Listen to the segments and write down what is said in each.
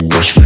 You wash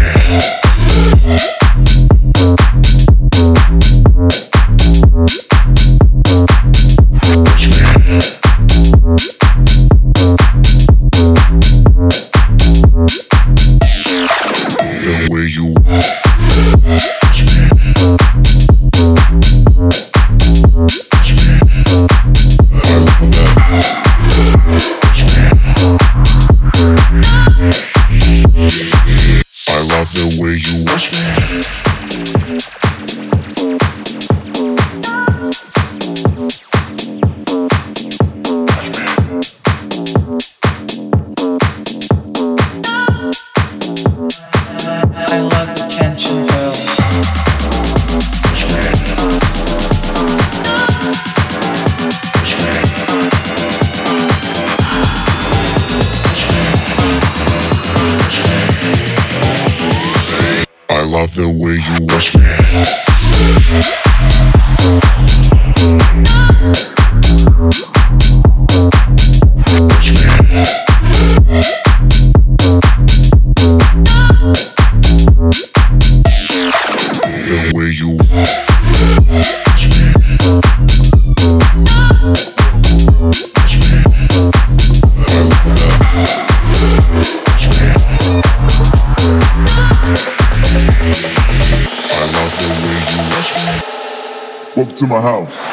to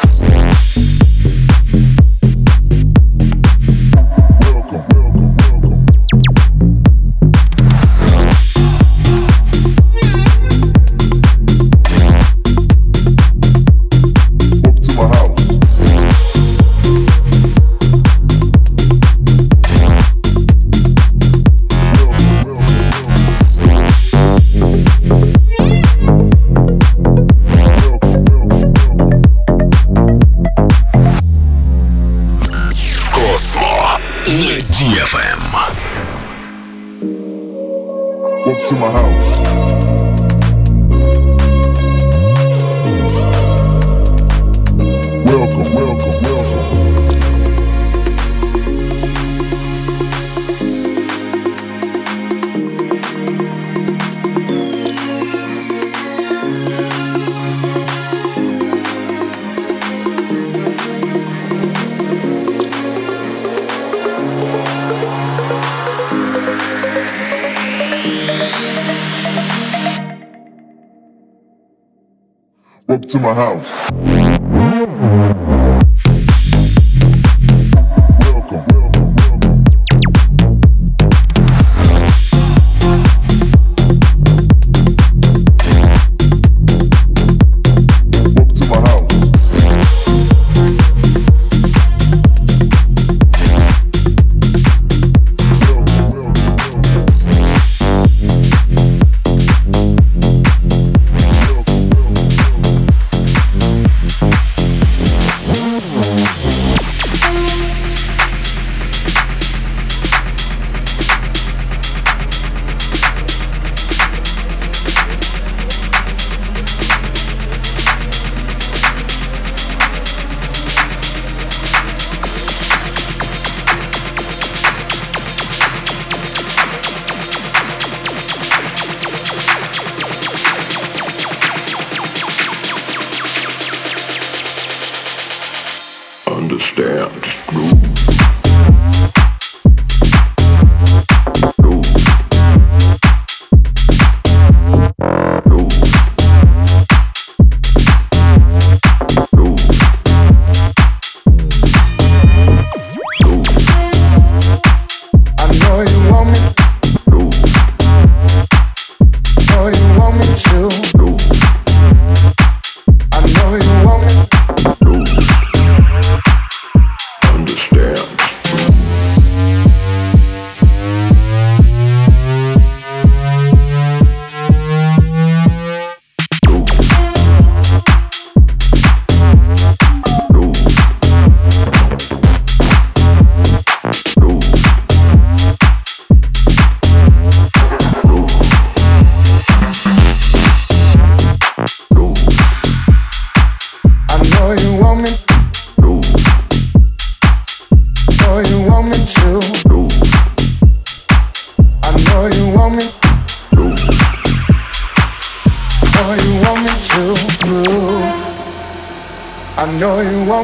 my house.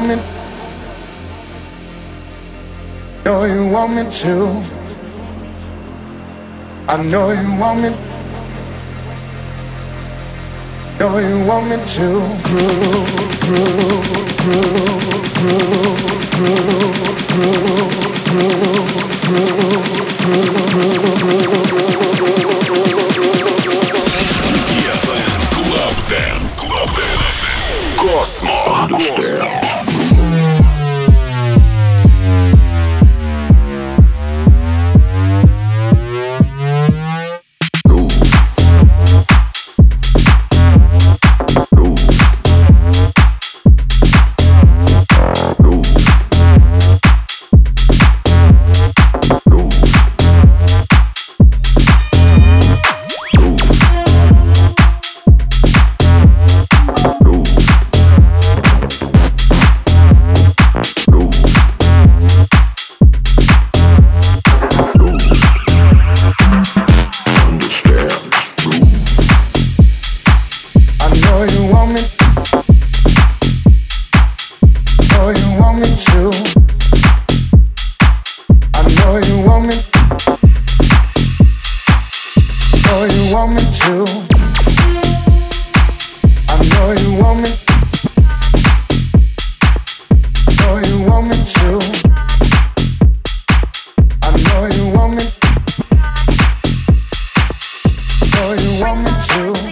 to my house. I know you want me. Know you want me to groove, groove, groove, groove, groove, groove, Club Dance. Космо. Understand. I just wanna have some fun with it, fun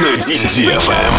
на DTFM.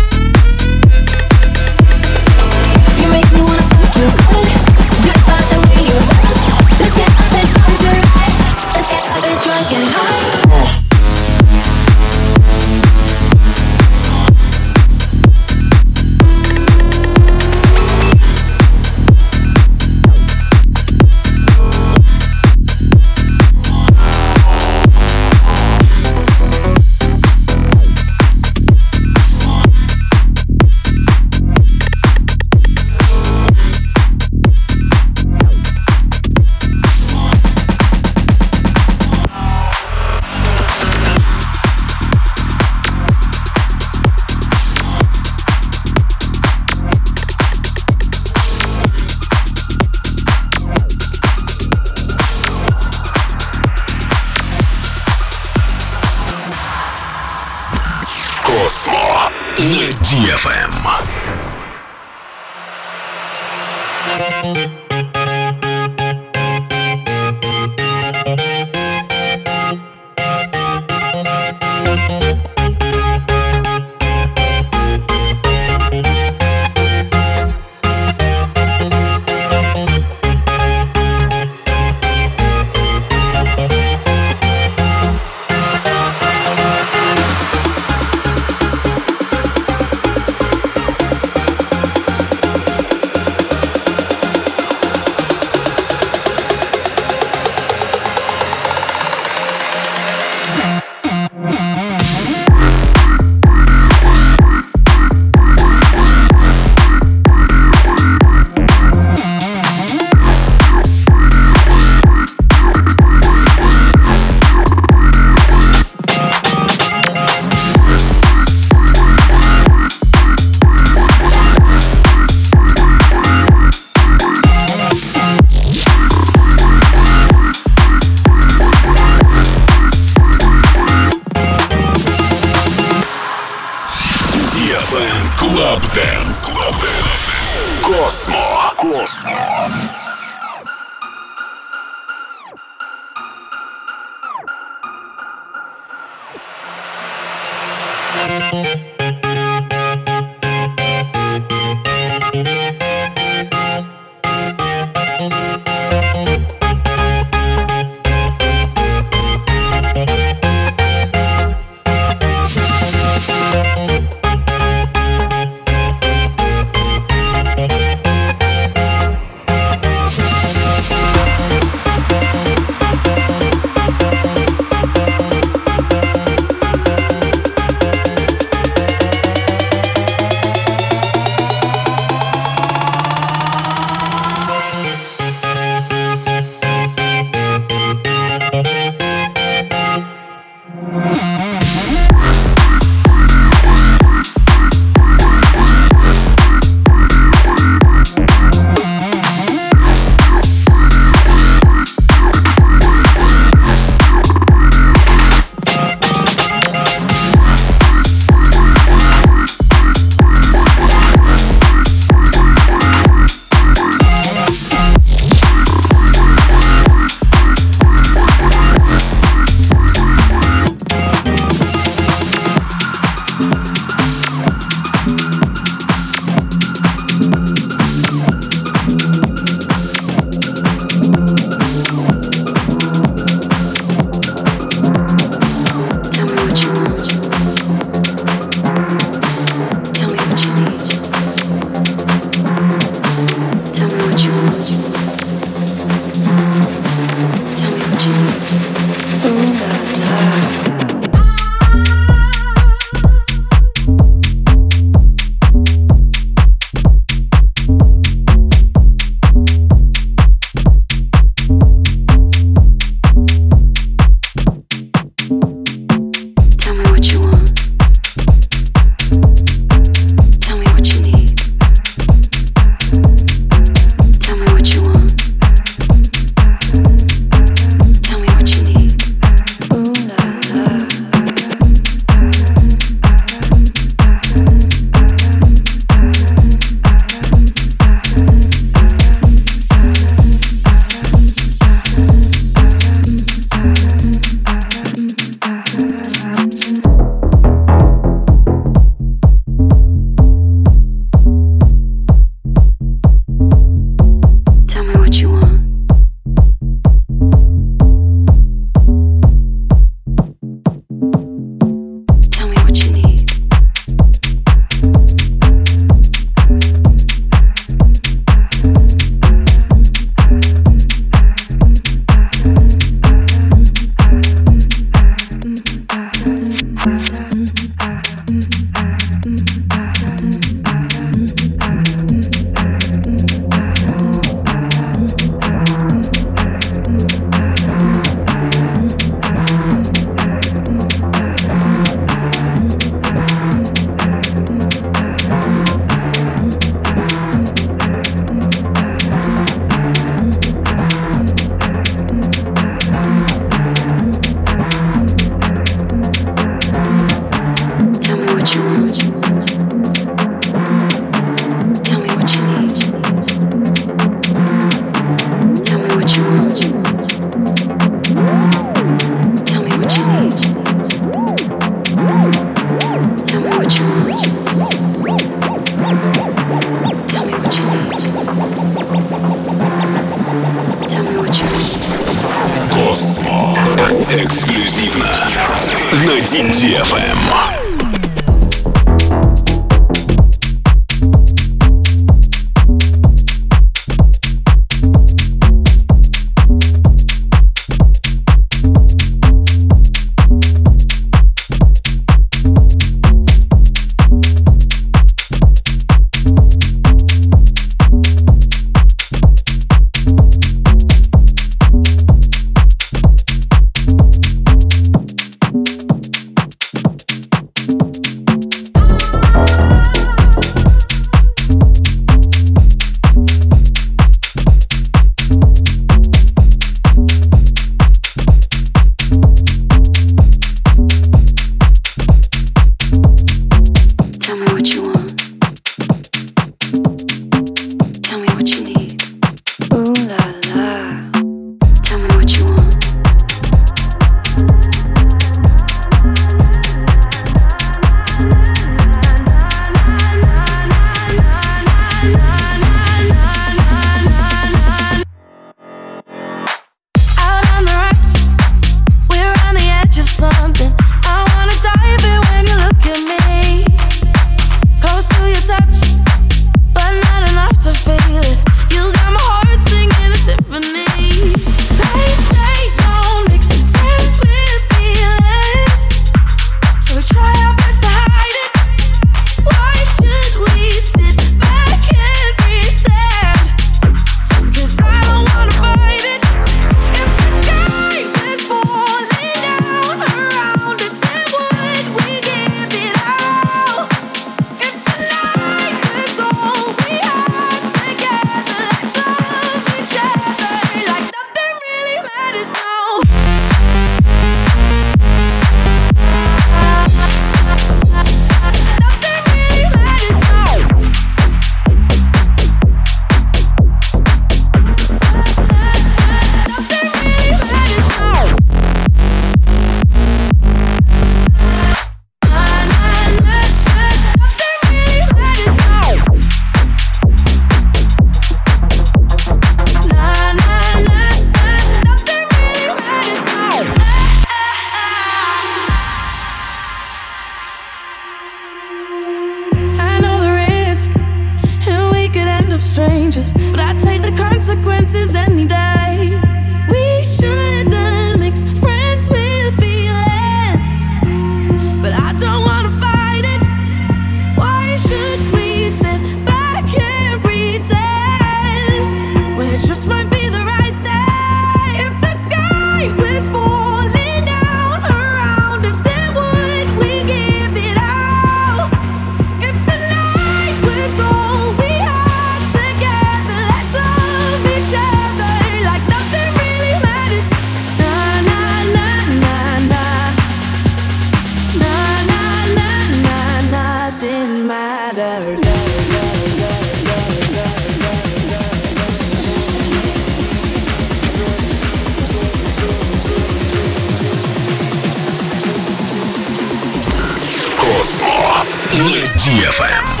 DFM.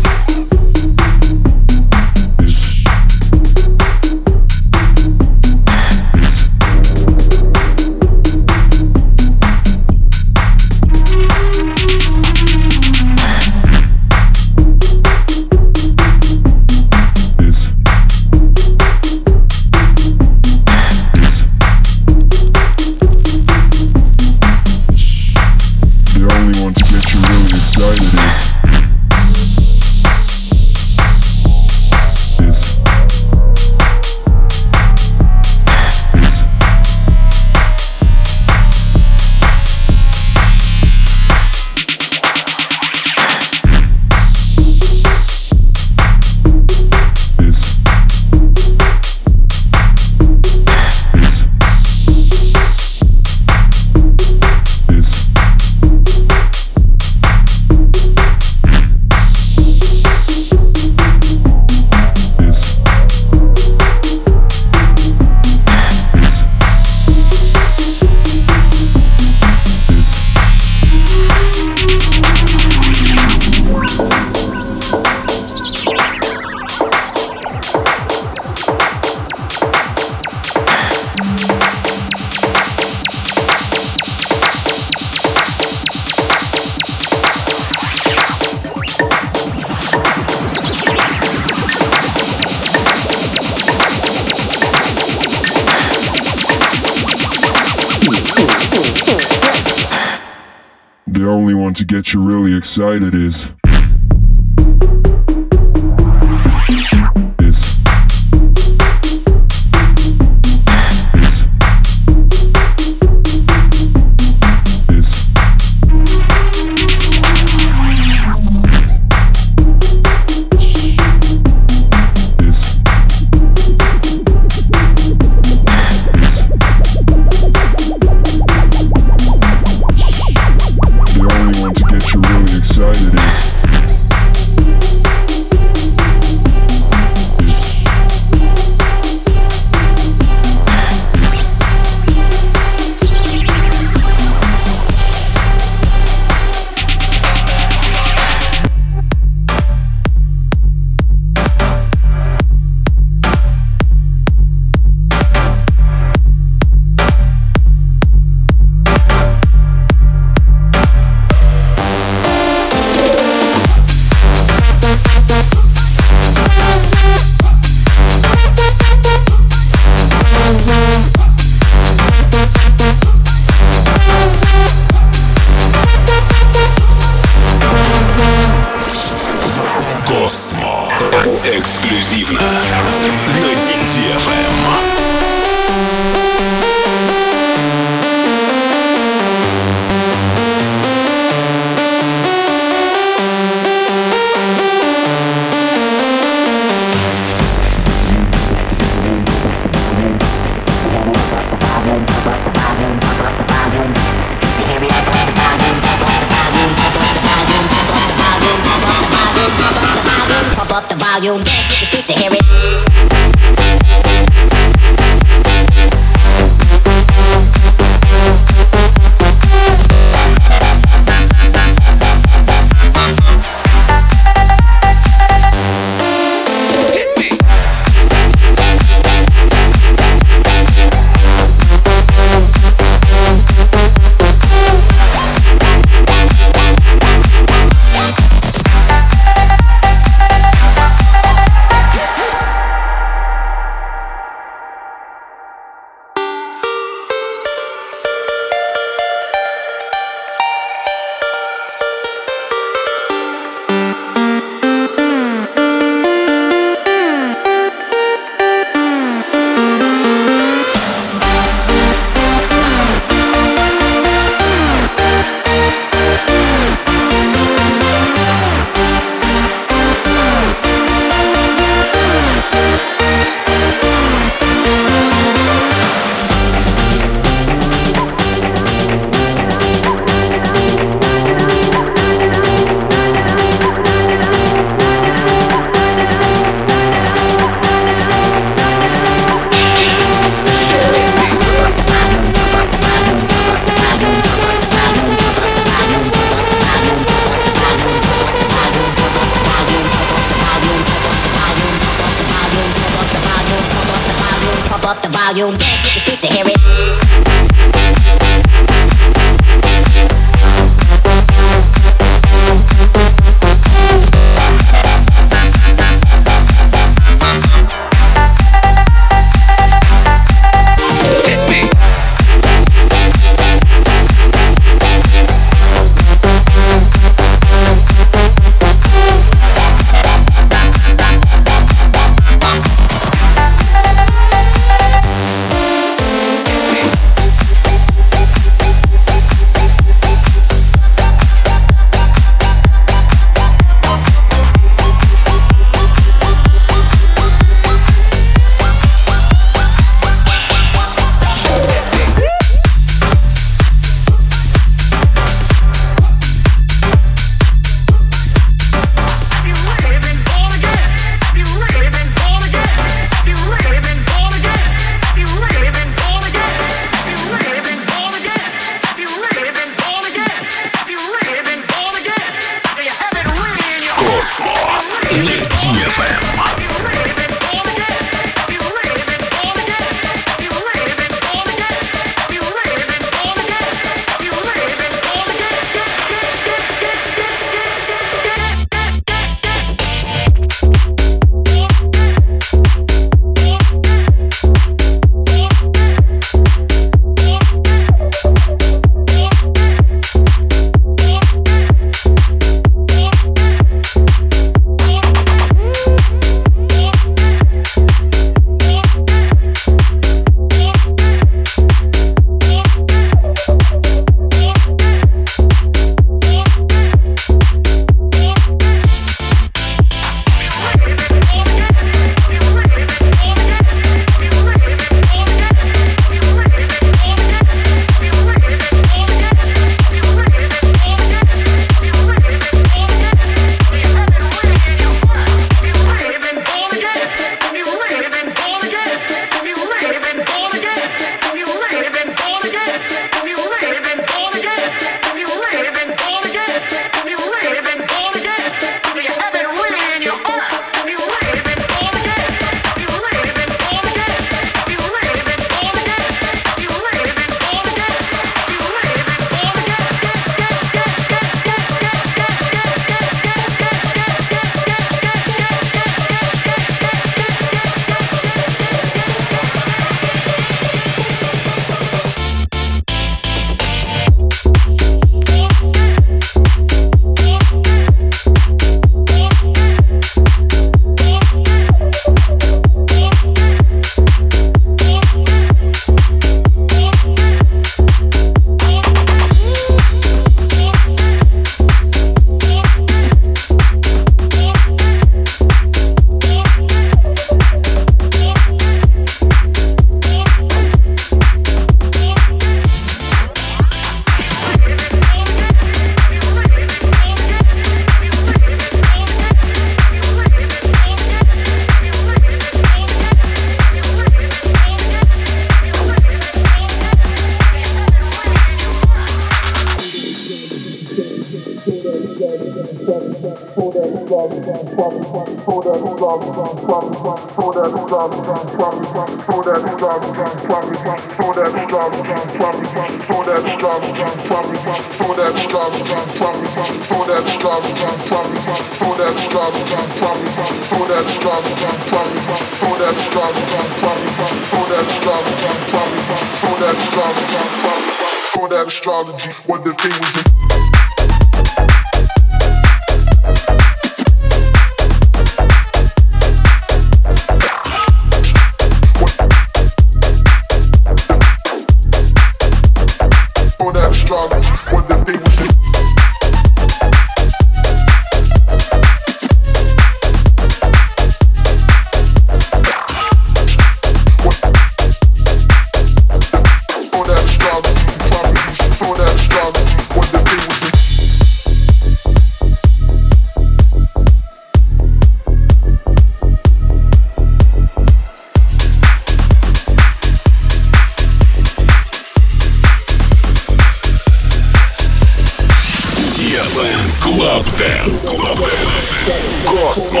Cosmo.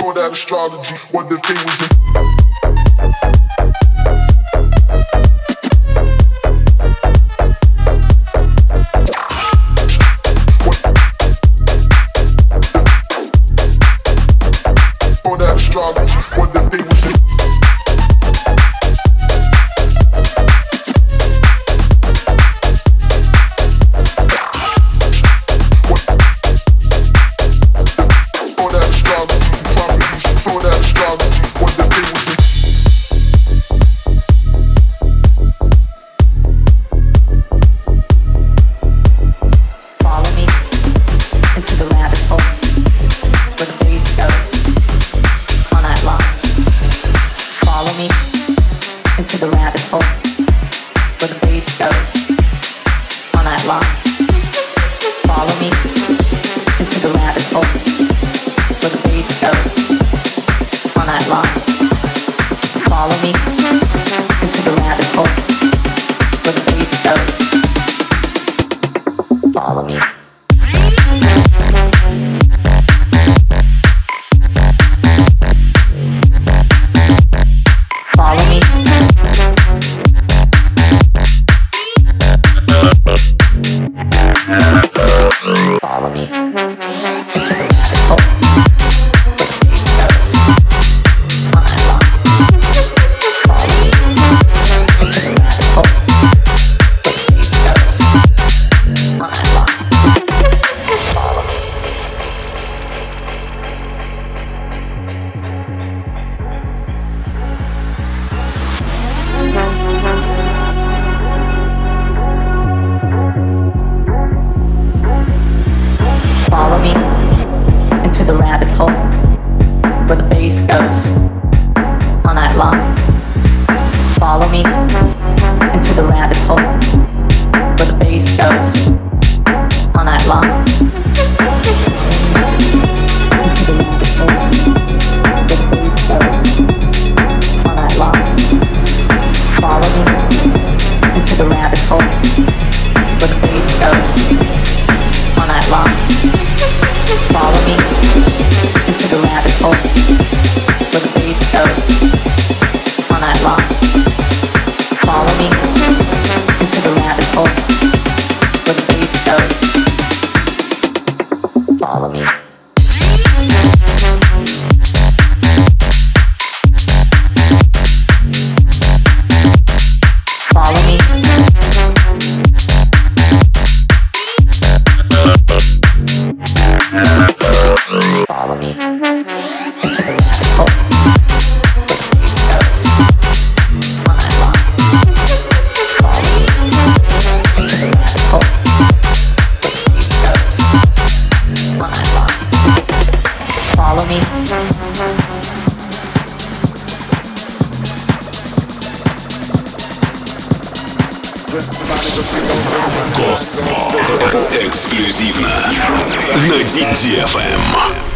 For that astrology, what the thing was in Космо. Эксклюзивно на DFM.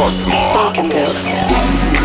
Cosmo. Cosmos.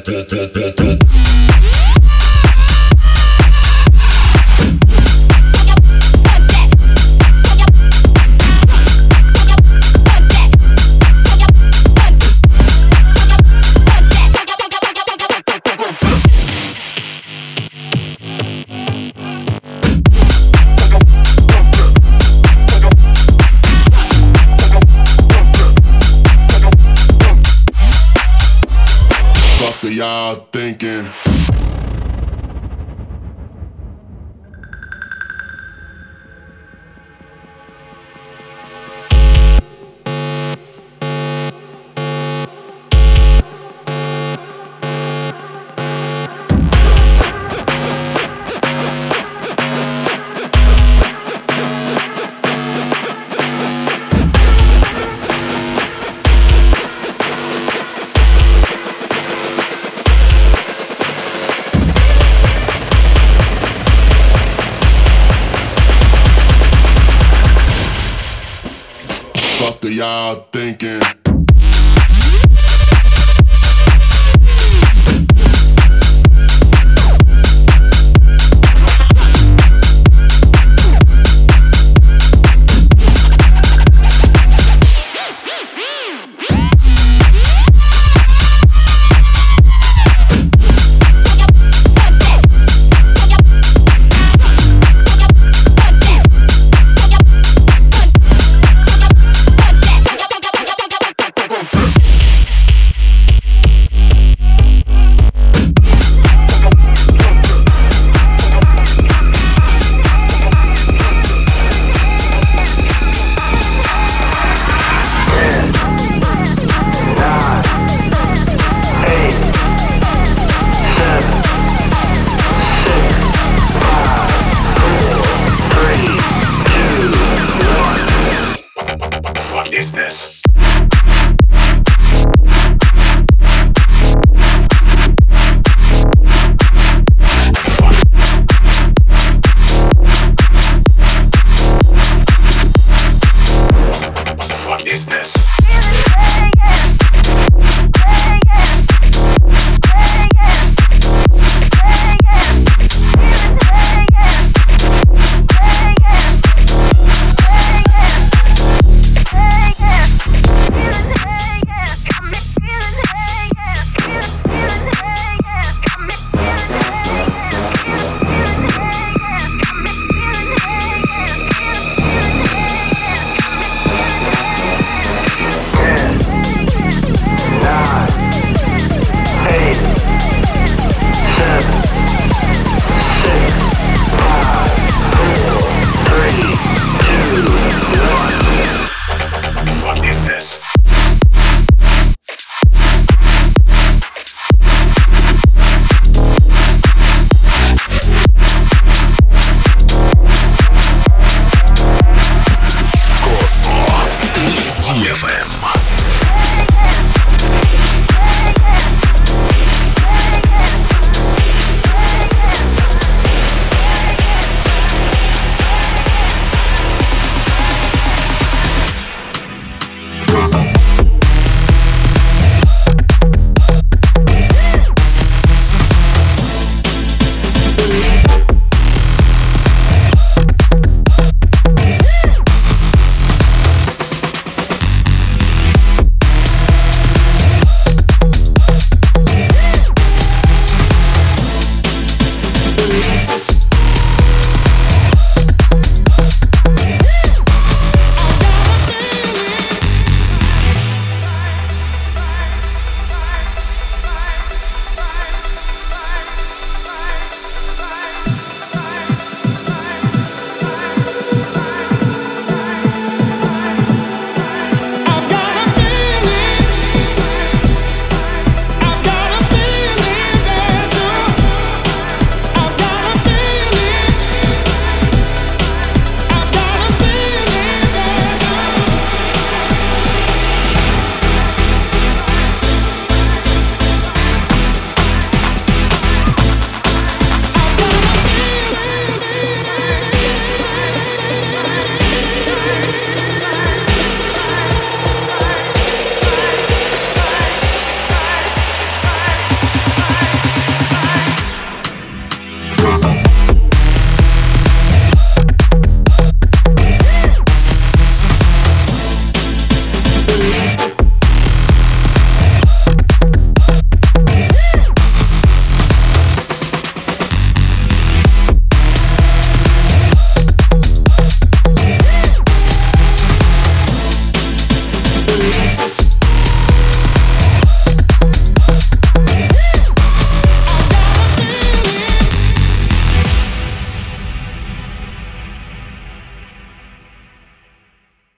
tra tra tra tra tra